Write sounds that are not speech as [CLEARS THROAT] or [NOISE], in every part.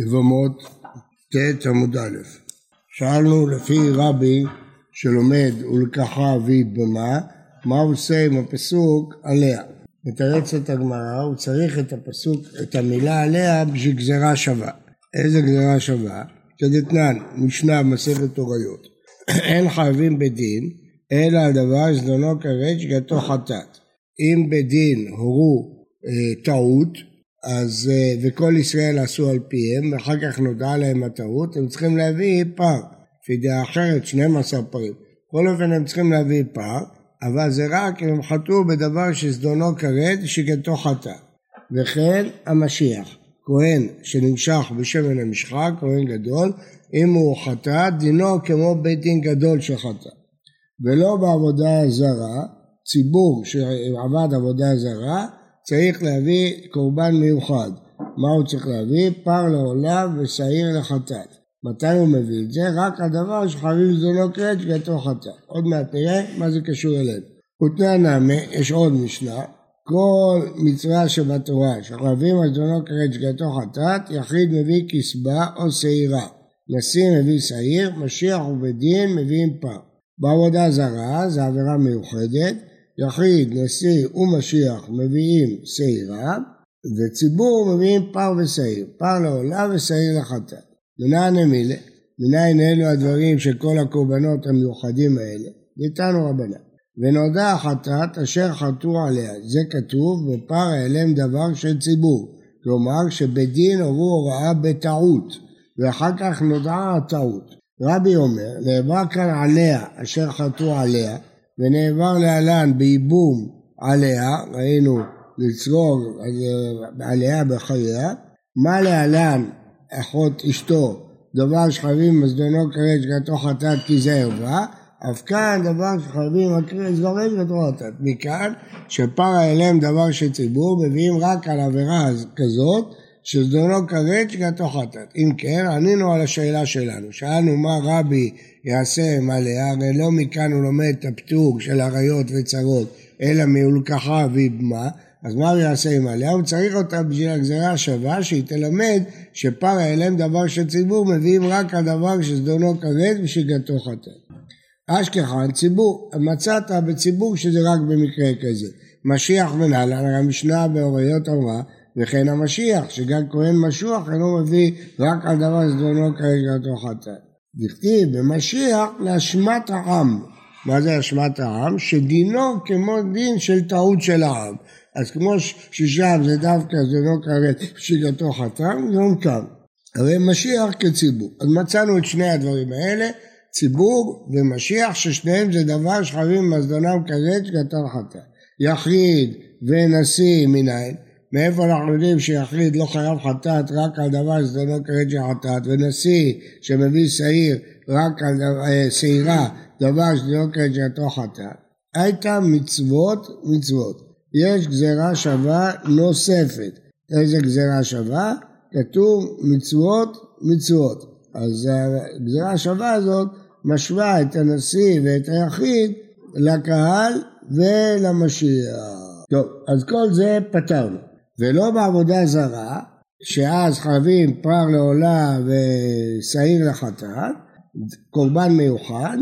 יבמות ט' עמוד א'. שאלנו לפי רבי שלומד ולקחה ויבמה, מה הוא עושה עם הפסוק עליה? מתרצת הגמרא, הוא צריך את הפסוק, את המילה עליה בשביל גזירה שווה. איזה גזירה שווה? כדתנן, משנה במסכת תוריות. [CLEARS THROAT] אין חייבים בדין, אלא על דבר זדונו כרת שגתו חטאת. אם בדין הורו אה, טעות, אז, אה, וכל ישראל עשו על פיהם, ואחר כך נודע להם הטעות, הם צריכים להביא פר. לפי דעה אחרת, 12 פרים. בכל אופן הם צריכים להביא פר, אבל זה רק אם הם חטאו בדבר שזדונו כרת, שגתו חטא. וכן המשיח, כהן שנמשך בשמן המשחה, כהן גדול, אם הוא חטא, דינו כמו בית דין גדול שחטא. ולא בעבודה זרה, ציבור שעבד עבודה זרה, צריך להביא קורבן מיוחד. מה הוא צריך להביא? פר לעולם ושעיר לחטאת. מתי הוא מביא את זה? רק הדבר שחייבים זונו קרץ' גתו חטאת. עוד מעט נראה מה זה קשור אלינו. ותנא נמי, יש עוד משנה, כל מצווה שבתורה שחייבים על זונו קרץ' גתו חטאת, יחיד מביא כסבה או שעירה. נשיא מביא שעיר, משיח ובדין מביאים פר. בעבודה זרה זה עבירה מיוחדת, יחיד, נשיא ומשיח מביאים שעירה, וציבור מביאים פר ושעיר, פר לעולה ושעיר לחטאת. מנען אמילה, מנין אלו הדברים של כל הקורבנות המיוחדים האלה, ואיתנו רבנן. ונודע החטאת אשר חטאו עליה, זה כתוב בפר העלם דבר של ציבור, כלומר שבדין עברו הוראה בטעות, ואחר כך נודעה הטעות. רבי אומר, נאמר כאן עליה אשר חטאו עליה, ונעבר להלן בייבום עליה, ראינו לצרור עליה בחייה, מה להלן אחות אשתו, דבר שחייבים מזדונו קרש גתו חטאת כי זה ערווה, אף כאן דבר שחייבים מקרש זורש גתו חטאת. מכאן שפרה אליהם דבר של ציבור מביאים רק על עבירה כזאת שזדונו כרת שגתו חטאת. אם כן, ענינו על השאלה שלנו. שאלנו מה רבי יעשה מלא, הרי לא מכאן הוא לומד את הפטור של עריות וצרות, אלא מהולקחה ויבמה, אז מה הוא יעשה עם עליה? הוא צריך אותה בשביל הגזירה השווה, שהיא תלמד שפר האלם דבר של ציבור מביאים רק הדבר שזדונו כרת ושגתו חטאת. אשכחן ציבור, מצאת בציבור שזה רק במקרה כזה. משיח ונהלן, המשנה באוריות אמרה וכן המשיח, שגם כהן משוח אינו מביא רק על דבר זדונו כרגע חטאת. דכתיב במשיח לאשמת העם. מה זה אשמת העם? שדינו כמו דין של טעות של העם. אז כמו ששם זה דווקא זדונו כרגע שגתו חטאת, גם כאן. הרי משיח כציבור. אז מצאנו את שני הדברים האלה, ציבור ומשיח, ששניהם זה דבר שחייבים מזדונם כרת שגתו חטאת. יחיד ונשיא מנין? מאיפה אנחנו יודעים שיחיד לא חייב חטאת רק על דבר שזה לא כרת של חטאת, ונשיא שמביא שעיר רק על אה, שעירה, דבר שזה לא כרת של חטאת? הייתה מצוות מצוות. יש גזירה שווה נוספת. איזה גזירה שווה? כתוב מצוות מצוות. אז הגזירה השווה הזאת משווה את הנשיא ואת היחיד לקהל ולמשיח. טוב, אז כל זה פתרנו. ולא בעבודה זרה, שאז חייבים פר לעולה ושעיר לחטאת, קורבן מיוחד,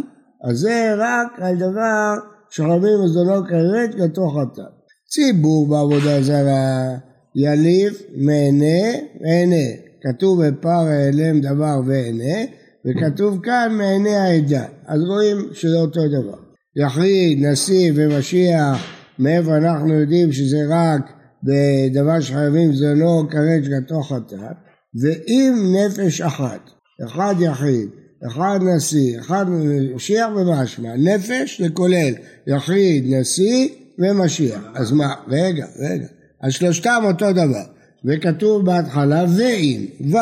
אז זה רק על דבר שחייבים מזונו כרת לתוך חטאת. ציבור בעבודה זרה יליף מענה ועינה. כתוב בפר העלם דבר ועינה, וכתוב כאן מעיני העדה. אז רואים שזה אותו דבר. יחיד, נשיא ומשיח, מאיפה אנחנו יודעים שזה רק בדבר שחייבים זה לא כרת שגתו חטאת, ואם נפש אחת, אחד יחיד, אחד נשיא, אחד משיח ומשמע, נפש זה כולל יחיד, נשיא ומשיח. אז מה, רגע, רגע, אז שלושתם אותו דבר, וכתוב בהתחלה ואם, ו',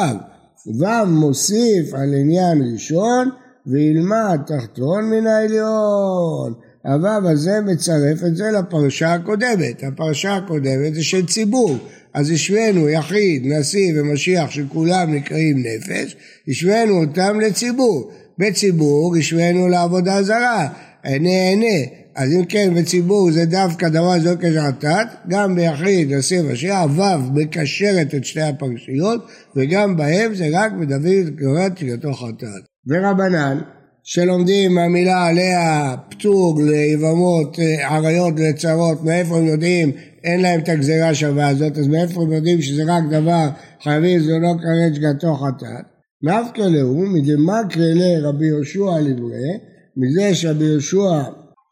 ו' מוסיף על עניין ראשון וילמד תחתון מן העליון. הוו הזה מצרף את זה לפרשה הקודמת. הפרשה הקודמת זה של ציבור. אז השווינו יחיד, נשיא ומשיח שכולם נקראים נפש, השווינו אותם לציבור. בציבור השווינו לעבודה זרה, עיני עיני, אז אם כן בציבור זה דווקא דבר שלא כשעתת, גם ביחיד לסיר ושירה, ו' מקשרת את שתי הפרשיות, וגם בהם זה רק בדוד קוראת שגתו חטאת. ורבנן, שלומדים מהמילה עליה פטור ליבמות, אה, עריות לצרות, מאיפה הם יודעים, אין להם את הגזירה שווה הזאת, אז מאיפה הם יודעים שזה רק דבר חייבים זה לא קראת שגתו חטאת? נפקא להו מדמקרא לרבי יהושע לדברי, מזה שרבי יהושע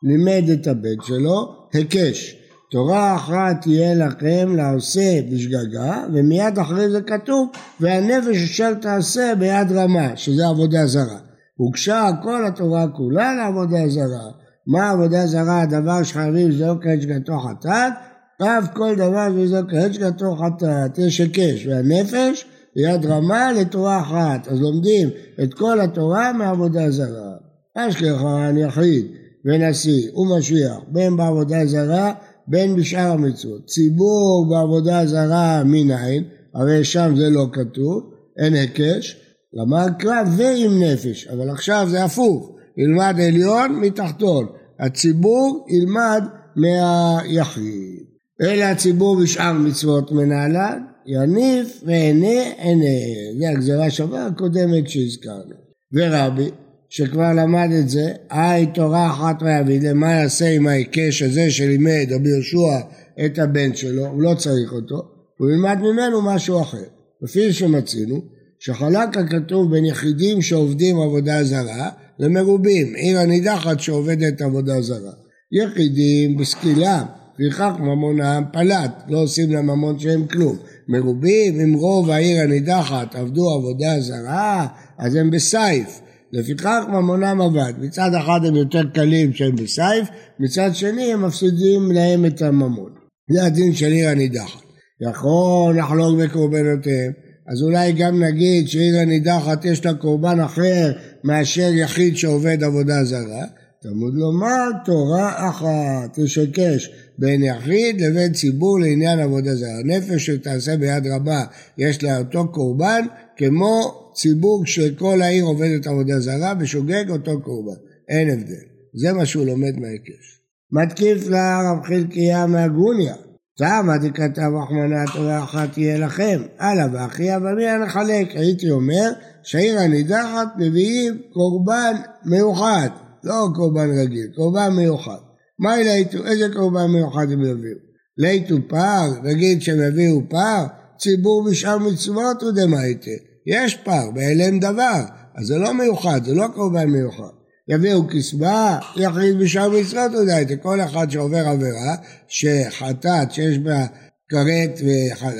לימד את הבן שלו, היקש. תורה אחת תהיה לכם לעושה בשגגה, ומיד אחרי זה כתוב, והנפש אשר תעשה ביד רמה, שזה עבודה זרה. הוגשה כל התורה כולה לעבודה זרה. מה עבודה זרה? הדבר שחייבים לזעוק את שגתו חטאת, אף כל דבר לזעוק את שגתו חטאת, יש היקש, והנפש ביד רמה לתורה אחת. אז לומדים את כל התורה מעבודה זרה. אשכחן יחיד ונשיא ומשיח, בין בעבודה זרה בין בשאר המצוות. ציבור בעבודה זרה מנין, הרי שם זה לא כתוב, אין היקש, גמר קרב ועם נפש, אבל עכשיו זה הפוך, ילמד עליון מתחתון, הציבור ילמד מהיחיד. אלה הציבור בשאר מצוות מנהלן, יניף ועיני עיני, זה הגזרה שווה הקודמת שהזכרנו. ורבי, שכבר למד את זה, היי תורה אחת רעבית, למה יעשה עם ההיקש הזה שלימד רבי יהושע את הבן שלו, הוא לא צריך אותו, הוא ילמד ממנו משהו אחר. לפי שמצינו, שחלק הכתוב בין יחידים שעובדים עבודה זרה למרובים, עיר הנידחת שעובדת עבודה זרה. יחידים בסקילה, לפיכך ממונם פלט, לא עושים לממון שהם כלום. מרובים, אם רוב העיר הנידחת עבדו עבודה זרה, אז הם בסייף. לפיכך ממונם עבד. מצד אחד הם יותר קלים שהם בסייף, מצד שני הם מפסידים להם את הממון. זה הדין של עיר הנידחת. יכול לחלוק בקורבנותיהם, אז אולי גם נגיד שעיר הנידחת יש לה קורבן אחר מאשר יחיד שעובד עבודה זרה. תלמוד לומר תורה אחת, יש היקש בין יחיד לבין ציבור לעניין עבודה זרה. נפש שתעשה ביד רבה יש לה אותו קורבן כמו ציבור שכל העיר עובדת עבודה זרה ושוגג אותו קורבן. אין הבדל. זה מה שהוא לומד מההיקש. מתקיף לה רב חלקיה מהגוניה. למה דכתב רחמנא תורה אחת תהיה לכם? הלאה ואחי אבל מי הנחלק? הייתי אומר שהעיר הנידחת מביאים קורבן מיוחד, לא קורבן רגיל, קורבן מיוחד. מה אליתו? איזה קורבן מיוחד הם יביאו? ליתו פר, נגיד שהם יביאו פר, ציבור בשאר מצוות הוא דמייטה. יש פר, בהלם דבר, אז זה לא מיוחד, זה לא קורבן מיוחד. יביאו קצבה, יחליט בשאר מצוות הוא דמייטה. כל אחד שעובר עבירה, שחטאת שיש בה כרת,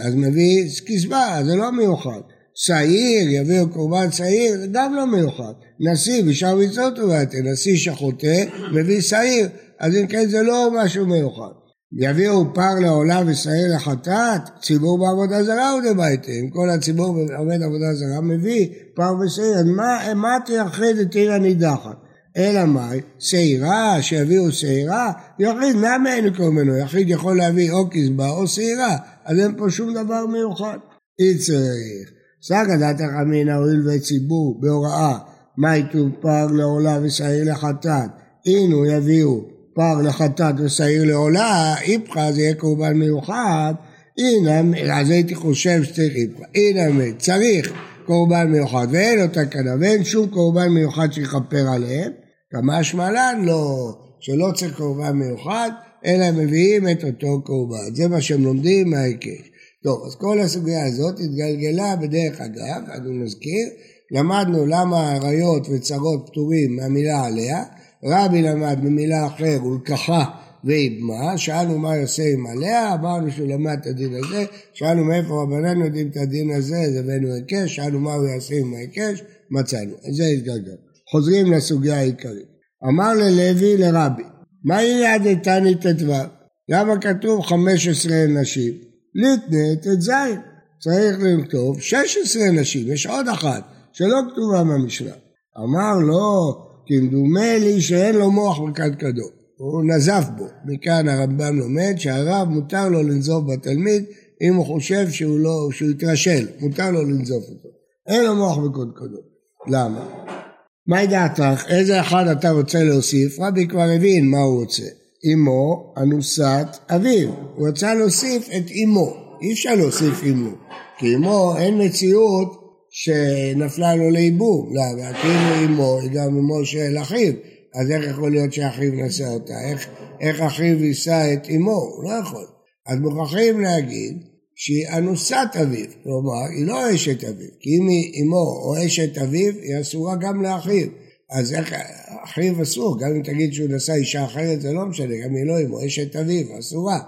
אז מביא קצבה, זה לא מיוחד. שעיר, יביאו קורבן שעיר, זה גם לא מיוחד. נשיא בשאר מצוות הוא דמייטה, נשיא שחוטא, מביא שעיר. אז אם כן זה לא משהו מיוחד. יביאו פר לעולה ושעיר לחטאת, ציבור בעבודה זרה הוא דבייטה, אם כל הציבור עובד עבודה זרה מביא פר ושעיר, מה, מה תייחד את עיר הנידחת? אלא מאי? שעירה, שיביאו שעירה, יחיד, למה אין לקרוא ממנו? יחיד יכול להביא או קצבה או שעירה, אז אין פה שום דבר מיוחד. אי צריך. סגא דתך אמינא הואיל וציבור בהוראה, מה יתו פר לעולה ושעיר לחטאת, אינו יביאו פר לחטאת ושעיר לעולה, איפכא זה יהיה קורבן מיוחד, הנה, אז הייתי חושב שצריך איפכא, הנה צריך קורבן מיוחד, ואין לו תקנה, ואין שום קורבן מיוחד שיכפר עליהם, כמה שמלן לא, שלא צריך קורבן מיוחד, אלא הם מביאים את אותו קורבן, זה מה שהם לומדים מההיקש. טוב, אז כל הסוגיה הזאת התגלגלה בדרך אגב, אני מזכיר, למדנו למה עריות וצרות פטורים מהמילה עליה, רבי למד במילה אחר ולקחה ואיבמה, שאלנו מה יעשה עם עליה, אמרנו שהוא למד את הדין הזה, שאלנו מאיפה רבנן יודעים את הדין הזה, אז הבאנו היקש, שאלנו מה הוא יעשה עם ההיקש, מצאנו, זה התגלגל. חוזרים לסוגיה העיקרית. אמר ללוי לרבי, מה יהיה עד איתני ט"ו? למה כתוב 15 נשים? ליתנה ט"ז. צריך לכתוב 16 נשים, יש עוד אחת שלא כתובה במשנה. אמר לו, כמדומה לי שאין לו מוח בקדקדו, הוא נזף בו. מכאן הרמב"ם לומד שהרב מותר לו לנזוף בתלמיד אם הוא חושב שהוא לא, שהוא התרשל, מותר לו לנזוף אותו. אין לו מוח בקדקדו. למה? מה דעתך? איזה אחד אתה רוצה להוסיף? רבי כבר הבין מה הוא רוצה. אמו אנוסת אביו. הוא רצה להוסיף את אמו, אי אפשר להוסיף אמו, כי אמו אין מציאות שנפלה לו לאיבום, למה? כאילו אמו היא גם אמו של אחיו, אז איך יכול להיות שאחיו נשא אותה? איך, איך אחיו יישא את אמו? הוא לא יכול. אז מוכרחים להגיד שהיא אנוסת אביו, כלומר היא לא אשת אביו, כי אם היא אמו או אשת אביו היא אסורה גם לאחיו, אז איך, אחיו אסור, גם אם תגיד שהוא נשא אישה אחרת זה לא משנה, גם אם לא אמו, אשת אביו אסורה,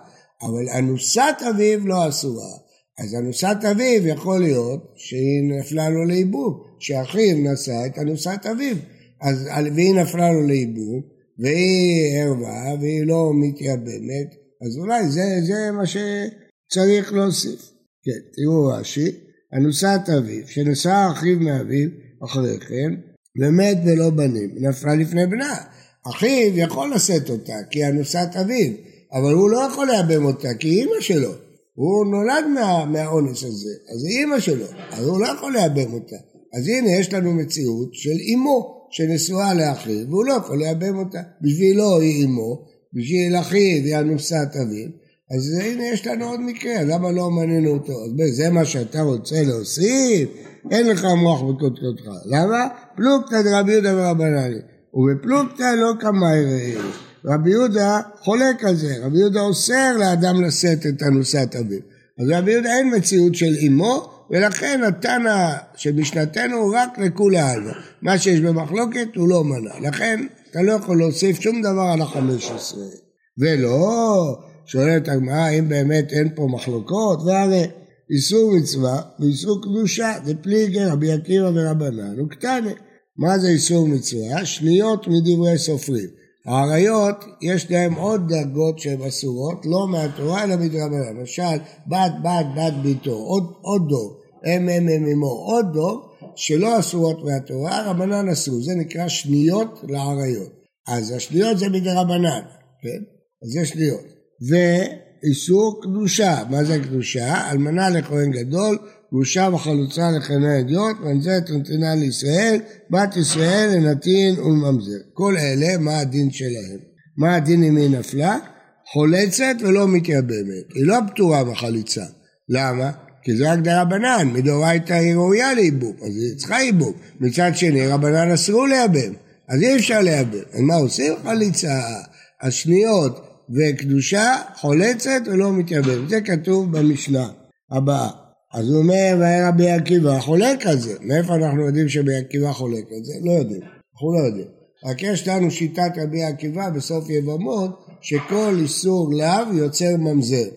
אבל אנוסת אביו לא אסורה, אז אנוסת אביו יכול להיות שהיא נפלה לו לאיבום, שאחיו נשא את אנוסת אביו, אז, והיא נפלה לו לאיבום, והיא ערווה, והיא לא מתייבמת, אז אולי זה, זה מה שצריך להוסיף. כן, תראו רש"י, אנוסת אביו, שנשא אחיו מאביו אחרי כן, ומת ולא בנים, נפלה לפני בנה. אחיו יכול לשאת אותה, כי אנוסת אביו, אבל הוא לא יכול לייבם אותה, כי היא אימא שלו. הוא נולד מה, מהאונס הזה, אז היא אימא שלו, אז הוא לא יכול לייבם אותה. אז הנה יש לנו מציאות של אימו שנשואה לאחיו, והוא לא יכול לייבם אותה. בשבילו היא אימו, בשביל אחיו היא אנוסת אביו, אז הנה יש לנו עוד מקרה, למה לא מנינו אותו? אז זה מה שאתה רוצה להוסיף? אין לך מוח בקודקודך. למה? פלוגתא דרבי יהודה ורבנני. ובפלוגתא לא כמאי ראי. רבי יהודה חולק על זה, רבי יהודה אוסר לאדם לשאת את אנוסת אביו. אז רבי יהודה אין מציאות של אמו, ולכן התנא של משנתנו הוא רק לכולי עלמא. מה שיש במחלוקת הוא לא מנע. לכן אתה לא יכול להוסיף שום דבר על החמש עשרה. ולא, שואלת הגמרא, האם באמת אין פה מחלוקות? והרי איסור מצווה ואיסור קדושה, זה פליגי רבי עקיבא ורבנן וקטנה. מה זה איסור מצווה? שניות מדברי סופרים. האריות, יש להם עוד דרגות שהן אסורות, לא מהתורה אלא מדרבנן. למשל, בת בת בת ביתו, עוד, עוד דור, אם אם אם אמו, עוד דור, שלא אסורות מהתורה, רבנן אסור, זה נקרא שניות לאריות. אז השניות זה מדרבנן, כן? אז זה שניות. ואיסור קדושה, מה זה קדושה? אלמנה לכהן גדול, גרושה וחלוצה לחנה אדיוט, מנזרת נתינה לישראל, בת ישראל לנתין ולממזר. כל אלה, מה הדין שלהם? מה הדין אם היא נפלה? חולצת ולא מתייבמת. היא לא פטורה מחליצה. למה? כי זה רק דרבנן, מדאורייתא היא ראויה לייבום, אז היא צריכה ייבום. מצד שני, רבנן אסרו לייבם, אז אי אפשר לייבם. אז מה עושים? חליצה. השניות וקדושה חולצת ולא מתייבם. זה כתוב במשנה הבאה. אז הוא אומר, והיה רבי עקיבא חולק על זה. מאיפה אנחנו יודעים שרבי עקיבא חולק על זה? לא יודעים. אנחנו לא יודעים. רק יש לנו שיטת רבי עקיבא בסוף יבמות, שכל איסור לאו יוצר ממזר.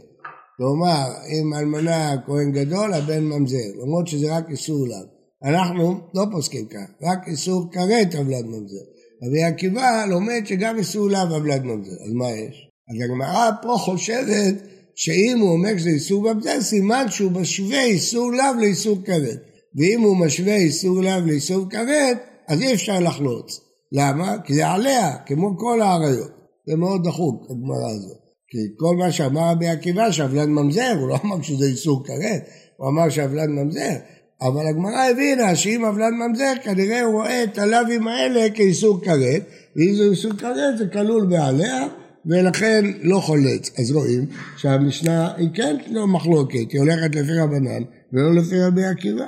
כלומר, אם אלמנה כהן גדול, הבן ממזר, למרות שזה רק איסור לאו. אנחנו לא פוסקים כך, רק איסור כרת עוולת ממזר. רבי עקיבא לומד שגם איסור לאו עוולת ממזר, אז מה יש? אז הגמרא פה חושבת שאם הוא אומר שזה איסור ממזר, סימן שהוא משווה איסור לאו לאיסור כרת. ואם הוא משווה איסור לאו לאיסור כרת, אז אי אפשר לחלוץ. למה? כי זה עליה, כמו כל האריות. זה מאוד דחוק, הגמרא הזאת. כי כל מה שאמר רבי עקיבא שעוולן ממזר, הוא לא אמר שזה איסור כרת, הוא אמר שעוולן ממזר. אבל הגמרא הבינה שאם עוולן ממזר, כנראה הוא רואה את הלאווים האלה כאיסור כרת, ואם זה איסור כרת זה כלול בעליה, ולכן לא חולץ. אז רואים שהמשנה היא כן לא מחלוקת, היא הולכת לפי רבנן ולא לפי רבי עקיבא.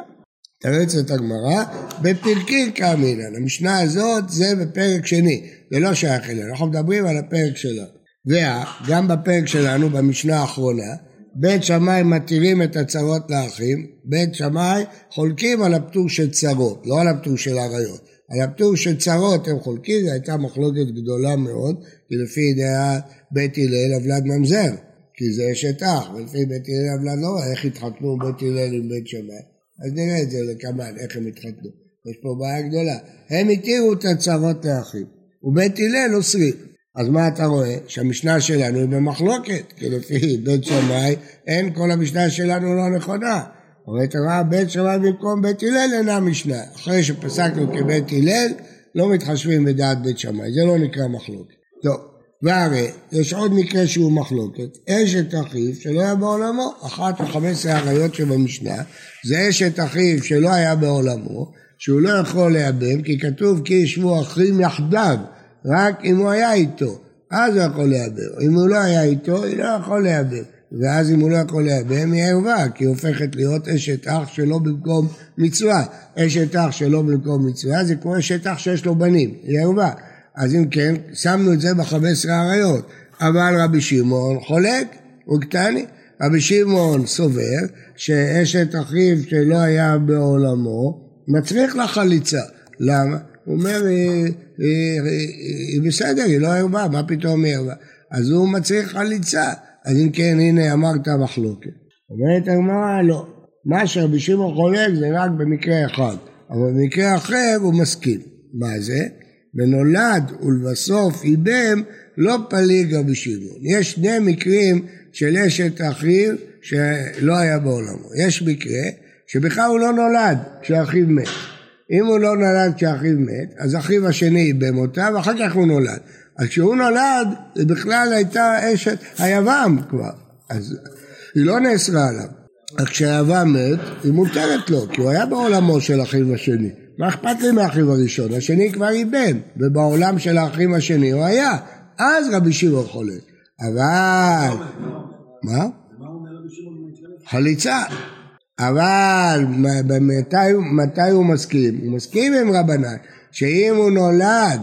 תרץ את הגמרא, בפרקין כאמינן. המשנה הזאת זה בפרק שני, זה לא שייך אלינו, אנחנו מדברים על הפרק שלנו. וגם בפרק שלנו, במשנה האחרונה, בית שמאי מתירים את הצרות לאחים, בית שמאי חולקים על הפטור של צרות, לא על הפטור של עריות. על הפטור של צרות הם חולקים, זו הייתה מחלוקת גדולה מאוד, כי לפי דעה בית הלל אבלד ממזר, כי זה אשת אח, ולפי בית הלל אבלד לא איך התחתנו בית הלל עם בית שמאי. אז נראה את זה לקמן, איך הם התחתנו. יש פה בעיה גדולה. הם התירו את הצרות לאחים, ובית הלל אוסרים. אז מה אתה רואה? שהמשנה שלנו היא במחלוקת, כי לפי בית שמאי אין כל המשנה שלנו לא נכונה. אומרת הרב בית שמאי במקום בית הלל אינה משנה. אחרי שפסקנו כבית הלל, לא מתחשבים בדעת בית שמאי, זה לא נקרא מחלוקת. טוב, והרי יש עוד מקרה שהוא מחלוקת, אשת אחיו שלא היה בעולמו, אחת מחמש עשרה עריות שבמשנה, זה אשת אחיו שלא היה בעולמו, שהוא לא יכול לייבם, כי כתוב כי ישבו אחים יחדיו רק אם הוא היה איתו. אז הוא יכול לייבם. אם הוא לא היה איתו, היא לא יכול לייבם. ואז אם הוא לא יכול לייבם, היא ערווה, כי היא הופכת להיות אשת אח שלא במקום מצווה. אשת אח שלא במקום מצווה זה כמו אשת אח שיש לו בנים, היא ערווה. אז אם כן, שמנו את זה ב-15 עריות. אבל רבי שמעון חולק, הוא קתני. רבי שמעון סובר שאשת אחיו שלא היה בעולמו מצריך לה חליצה. למה? הוא אומר, היא, היא, היא בסדר, היא לא ערווה, מה פתאום היא ערווה? אז הוא מצריך חליצה. אז אם כן, הנה אמרת מחלוקת. אומרת הגמרא, לא. מה שרבי שמעון חולק זה רק במקרה אחד, אבל במקרה אחר הוא מסכים. מה זה? ונולד ולבסוף איבם לא פליג רבי שמעון. יש שני מקרים של אשת אחיו שלא היה בעולמו. יש מקרה שבכלל הוא לא נולד כשאחיו מת. אם הוא לא נולד כשאחיו מת, אז אחיו השני איבם אותה ואחר כך הוא נולד. אז כשהוא נולד, היא בכלל הייתה אשת היבם כבר. אז היא לא נאסרה עליו. אז כשהיבם מת, היא מותרת לו, כי הוא היה בעולמו של אחיו השני. מה אכפת לי מאחיו הראשון? השני כבר איבם, ובעולם של האחים השני הוא היה. אז רבי שמעון חולק. אבל... מה? חליצה. אבל מתי, מתי הוא מסכים? הוא מסכים עם רבנן, שאם הוא נולד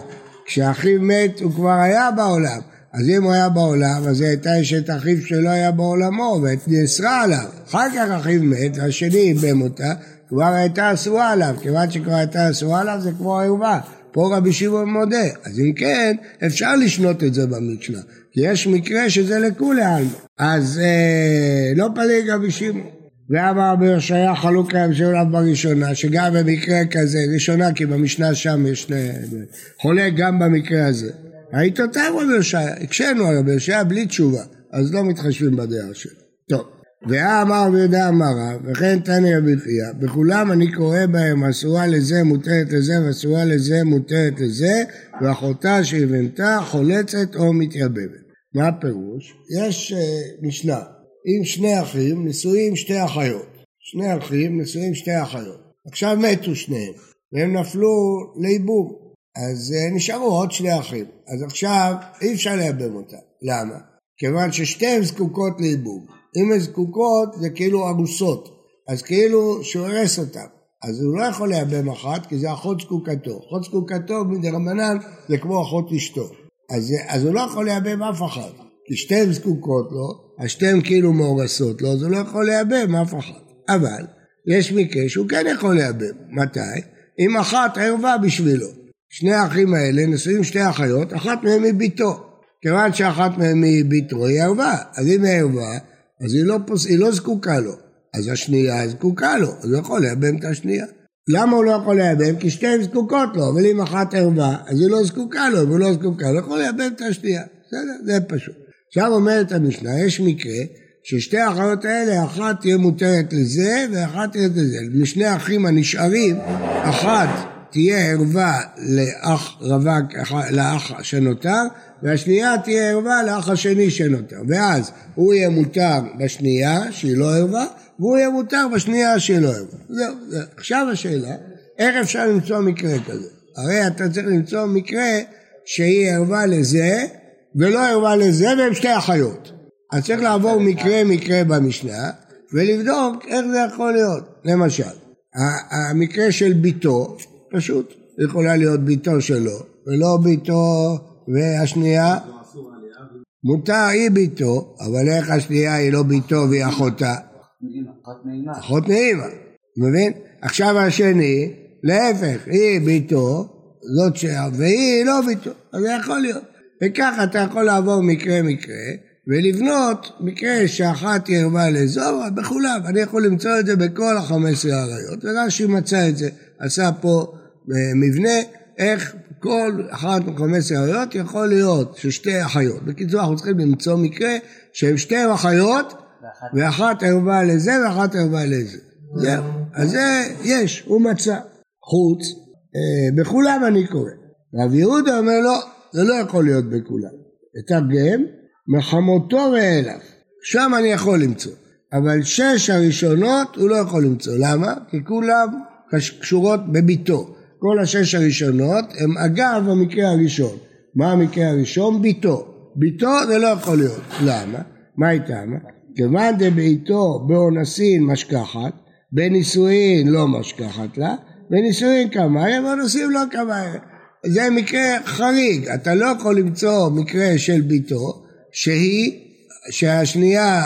כשאחיו מת הוא כבר היה בעולם. אז אם הוא היה בעולם, אז הייתה אשת אחיו שלא היה בעולמו, ונאסרה עליו. אחר כך אחיו מת, והשני איבם אותה, כבר הייתה אסורה עליו. כיוון שכבר הייתה אסורה עליו, זה כמו ערובה. פה רבי שמעון מודה. אז אם כן, אפשר לשנות את זה במשנה. כי יש מקרה שזה לכולי עלמא. אז אה, לא פליג רבי שמעון. ואמר רבי יושעיה חלוק להם שעולב בראשונה, שגם במקרה כזה, ראשונה כי במשנה שם יש שני... חולק גם במקרה הזה. היית אותם רבי יושעיה, הקשינו על רבי יושעיה בלי תשובה, אז לא מתחשבים בדעה שלו. טוב, ואמר רבי יהודה אמרה, וכן תני רבי חייא, בכולם אני קורא בהם אסורה לזה מותרת לזה ואסורה לזה מותרת לזה, ואחותה שהיא יבמתה חולצת או מתייבמת. מה הפירוש? יש uh, משנה עם שני אחים נשואים שתי אחיות. שני אחים נשואים שתי אחיות. עכשיו מתו שניהם, והם נפלו לייבום. אז uh, נשארו עוד שני אחים. אז עכשיו אי אפשר לייבם אותם. למה? כיוון ששתיהן זקוקות לייבום. אם הן זקוקות זה כאילו ארוסות. אז כאילו שהוא אירס אותם. אז הוא לא יכול לייבם אחת, כי זה אחות זקוקתו. אחות זקוקתו מדרבנן זה כמו אחות אשתו. אז, אז הוא לא יכול לייבם אף אחת. כי שתיהן זקוקות לו, אז שתיהן כאילו מאורסות לו, אז הוא לא יכול לייבם אף אחד. אבל יש מקרה שהוא כן יכול לייבם. מתי? אם אחת ערווה בשבילו. שני האחים האלה נשואים שתי אחיות, אחת מהן היא בתו. כיוון שאחת מהן היא בתו, היא ערווה. אז אם היא ערווה, אז היא לא, פוס... היא לא זקוקה לו. אז השנייה זקוקה לו, אז הוא יכול לייבם את השנייה. למה הוא לא יכול לייבם? כי שתיהן זקוקות לו, אבל אם אחת ערווה, אז היא לא זקוקה לו, אם הוא לא זקוקה לו, הוא יכול לייבם את השנייה. בסדר? זה פשוט. עכשיו אומרת המשנה, יש מקרה ששתי האחיות האלה, אחת תהיה מותרת לזה ואחת תהיה לזה. משני האחים הנשארים, אחת תהיה ערווה לאח רווק, לאח שנותר, והשנייה תהיה ערווה לאח השני שנותר. ואז הוא יהיה מותר בשנייה, שהיא לא ערווה, והוא יהיה מותר בשנייה שהיא לא ערווה. זהו, זהו. עכשיו השאלה, איך אפשר למצוא מקרה כזה? הרי אתה צריך למצוא מקרה שהיא ערווה לזה ולא ערווה לזה והם שתי אחיות. אז צריך לעבור מקרה מקרה במשנה ולבדוק איך זה יכול להיות. למשל, המקרה של ביתו, פשוט יכולה להיות ביתו שלו, ולא ביתו והשנייה מותר היא ביתו, אבל איך השנייה היא לא ביתו והיא אחותה? אחות מאימא, מבין? עכשיו השני, להפך, היא ביתו, זאת ש... והיא לא ביתו, אז זה יכול להיות. וככה אתה יכול לעבור מקרה מקרה ולבנות מקרה שאחת ירבה לאזור בכולם. אני יכול למצוא את זה בכל החמש עשרה עריות, ורש"י מצא את זה, עשה פה אה, מבנה איך כל אחת מחמש עשרה עריות יכול להיות ששתי אחיות. בקיצור אנחנו צריכים למצוא מקרה שהן שתי אחיות ואחת ערבה לזה ואחת ערבה לזה. זהו, אז זה יש, הוא מצא. חוץ, אה, בכולם אני קורא. רב יהודה אומר לו, זה לא יכול להיות בכולם. את הגם, מחמותו ואילך. שם אני יכול למצוא. אבל שש הראשונות הוא לא יכול למצוא. למה? כי כולם קשורות בביתו. כל השש הראשונות הם אגב המקרה הראשון. מה המקרה הראשון? ביתו. ביתו זה לא יכול להיות. למה? מה איתה? כיוון דביתו באונסין משכחת, בנישואין לא משכחת לה, בנישואין כמה, באונסין לא כמה. זה מקרה חריג, אתה לא יכול למצוא מקרה של ביתו שהיא, שהשנייה,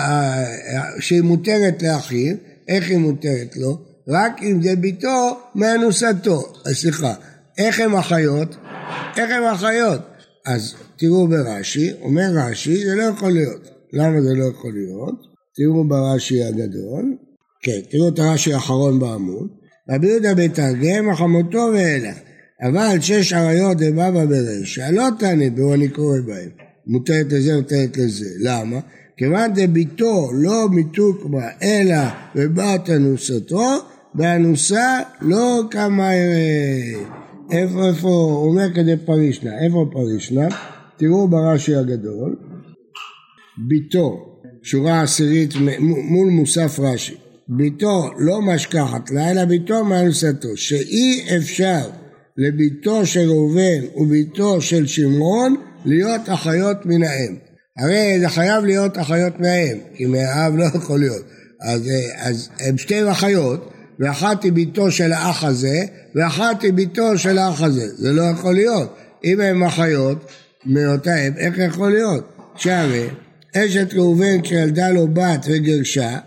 שהיא מותרת לאחיו, איך היא מותרת לו? רק אם זה ביתו מאנוסתו, סליחה, איך הם אחיות? איך הם אחיות? אז תראו ברש"י, אומר רש"י, זה לא יכול להיות. למה זה לא יכול להיות? תראו ברש"י הגדול, כן, תראו את הרש"י האחרון בעמוד, רבי יהודה בתרגם, החמותו ואילך, אבל שש עריות דבבא ברישא, לא תענה בו אני קורא בהם, מותרת לזה, מותרת לזה, למה? כיוון דביתו לא מיתוק בה, אלא בבת אנוסתו, באנוסה לא כמה... איפה, איפה, הוא אומר כדי פרישנה, איפה פרישנה? תראו ברש"י הגדול, ביתו, שורה עשירית מול מוסף רש"י, ביתו לא משכחת לה, אלא ביתו מאנוסתו, שאי אפשר לביתו של ראובן וביתו של שמעון להיות אחיות מן האם. הרי זה חייב להיות אחיות מהאם, כי מהאב לא יכול להיות. אז, אז הם שתי אחיות, ואחת היא ביתו של האח הזה, ואחת היא ביתו של האח הזה. זה לא יכול להיות. אם הם אחיות מאותה אם, איך יכול להיות? שהרי אשת ראובן כשילדה לו בת וגרשה,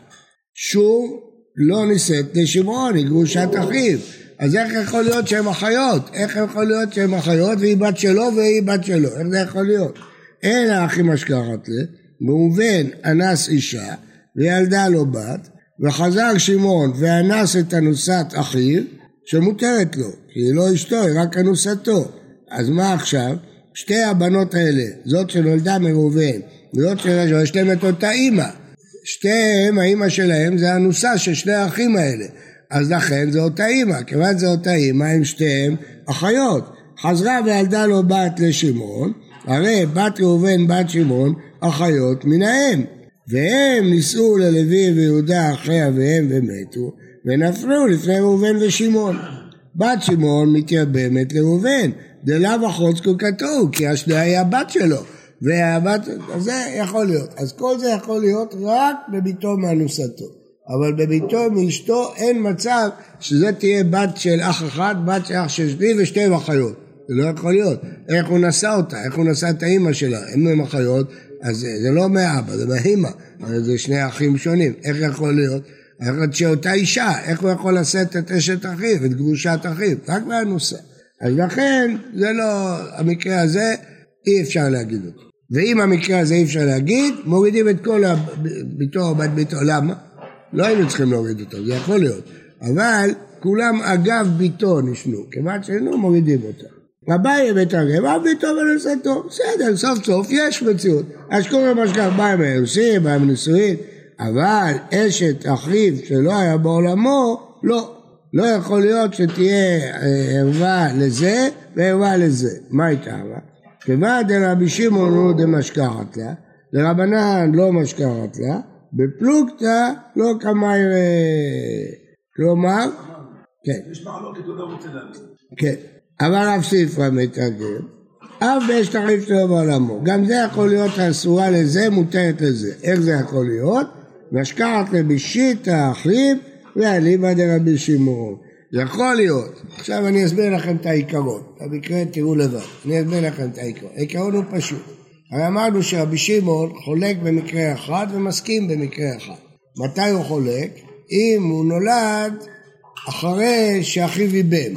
שוב לא נישאת לשמעון, היא גרושת אחיו. אז איך יכול להיות שהם אחיות? איך יכול להיות שהם אחיות והיא בת שלו והיא בת שלו? איך זה יכול להיות? אין האחים משכחת לה, ראובן אנס אישה וילדה לו בת, וחזר שמעון ואנס את אנוסת אחיו, שמותרת לו, כי היא לא אשתו, היא רק אנוסתו. אז מה עכשיו? שתי הבנות האלה, זאת שנולדה מראובן וזאת שנולדה, יש להם את אותה אימא. שתיהם, האימא שלהם זה אנוסה של שני האחים האלה. אז לכן זה אותה אימא, כיוון זה אותה אימא, הם שתיהם אחיות. חזרה וילדה לו בת לשמעון, הרי בת ראובן בת שמעון אחיות מן האם. והם נישאו ללוי ויהודה אחרי אביהם ומתו, ונפלו לפני ראובן ושמעון. בת שמעון מתייבמת לראובן, דלאו אחוז קוקתו, כי השנייה היא הבת שלו. והבת, זה יכול להיות. אז כל זה יכול להיות רק בביתו מאנוסתו. אבל בביתו מאשתו אין מצב שזה תהיה בת של אח אחד, בת של אח של שני ושתי אחיות. זה לא יכול להיות. איך הוא נשא אותה, איך הוא נשא את האימא שלה. אם הם אחיות, אז זה לא מאבא, זה מהאימא. זה שני אחים שונים. איך יכול להיות? איך שאותה אישה, איך הוא יכול לשאת את אשת אחיו, את גרושת אחיו? רק מהנושא. אז לכן, זה לא, המקרה הזה, אי אפשר להגיד אותו. ואם המקרה הזה אי אפשר להגיד, מורידים את כל ביתו או בת ביתו. למה? לא היינו צריכים להוריד אותו, זה יכול להיות. אבל כולם אגב ביתו נשנו, כיוון שהיינו מורידים אותה. אביי מתרגם, אב ביתו ונשאתו, בסדר, סוף סוף יש מציאות. אז קוראים מה שכך, מה הם הארוסים, מה הם נישואין, אבל אשת אחיו שלא היה בעולמו, לא. לא יכול להיות שתהיה אה, ערווה לזה וערווה לזה. מה הייתה ערווה? כיוון דרבי שמעון הוא דמשכחת לה, לרבנן לא משכחת לה, בפלוגתא לא כמיירא. כלומר, כן. יש מחלוקת, הוא לא רוצה להבין. כן. אבל רב ספרא מתרגם, אף באשת תחליף שלו בעולמו. גם זה יכול להיות אסורה לזה, מותרת לזה. איך זה יכול להיות? משכחת לבישית האחים ואליבא דרבי שמעון. יכול להיות. עכשיו אני אסביר לכם את העיקרון. במקרה תראו לבד. אני אסביר לכם את העיקרון. העיקרון הוא פשוט. הרי אמרנו שרבי שמעון חולק במקרה אחד ומסכים במקרה אחד. מתי הוא חולק? אם הוא נולד אחרי שאחיו איבם.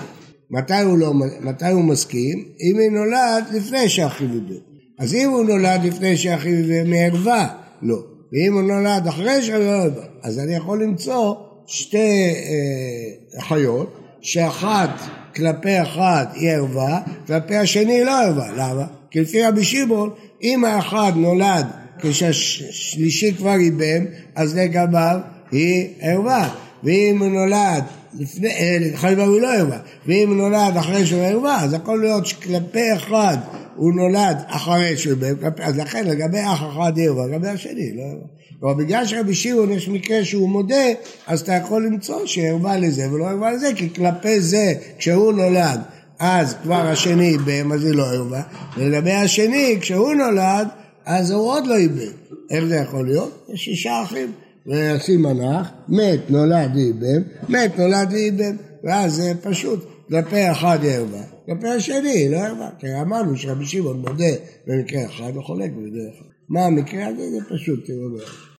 מתי לא, מתי הוא מסכים? אם הוא נולד לפני שאחיו איבם. אז אם הוא נולד לפני שאחיו איבם מערווה, לא. ואם הוא נולד אחרי שאחיו איבם, אז אני יכול למצוא שתי אה, אחיות, שאחת כלפי אחת היא ערווה, כלפי השני היא לא ערווה. למה? כי לפי רבי שמעון, אם האחד נולד כשהשלישי כבר איבם, אז לגביו היא ערווה. ואם הוא נולד לפני, חליבה אה, הוא לא ערווה, ואם הוא נולד אחרי שהוא ערווה, אז יכול להיות שכלפי אחד הוא נולד אחרי שהוא ערווה, אז לכן לגבי אח אחד ערווה, לגבי השני לא ערווה. אבל בגלל שרבי שמעון יש מקרה שהוא מודה, אז אתה יכול למצוא שערווה לזה ולא ערווה לזה, כי כלפי זה, כשהוא נולד, אז כבר השני בהם, אז היא לא ערווה, ולגבי השני, כשהוא נולד, אז הוא עוד לא איבד. איך זה יכול להיות? יש שישה אחים. וישים מנח, מת נולד איבם, מת נולד איבם, ואז זה פשוט, כלפי אחד ירבה, כלפי השני לא ירבה, כי אמרנו שרבי שמעון מודה במקרה אחד וחולק במקרה אחד. מה המקרה הזה? זה פשוט, תראו.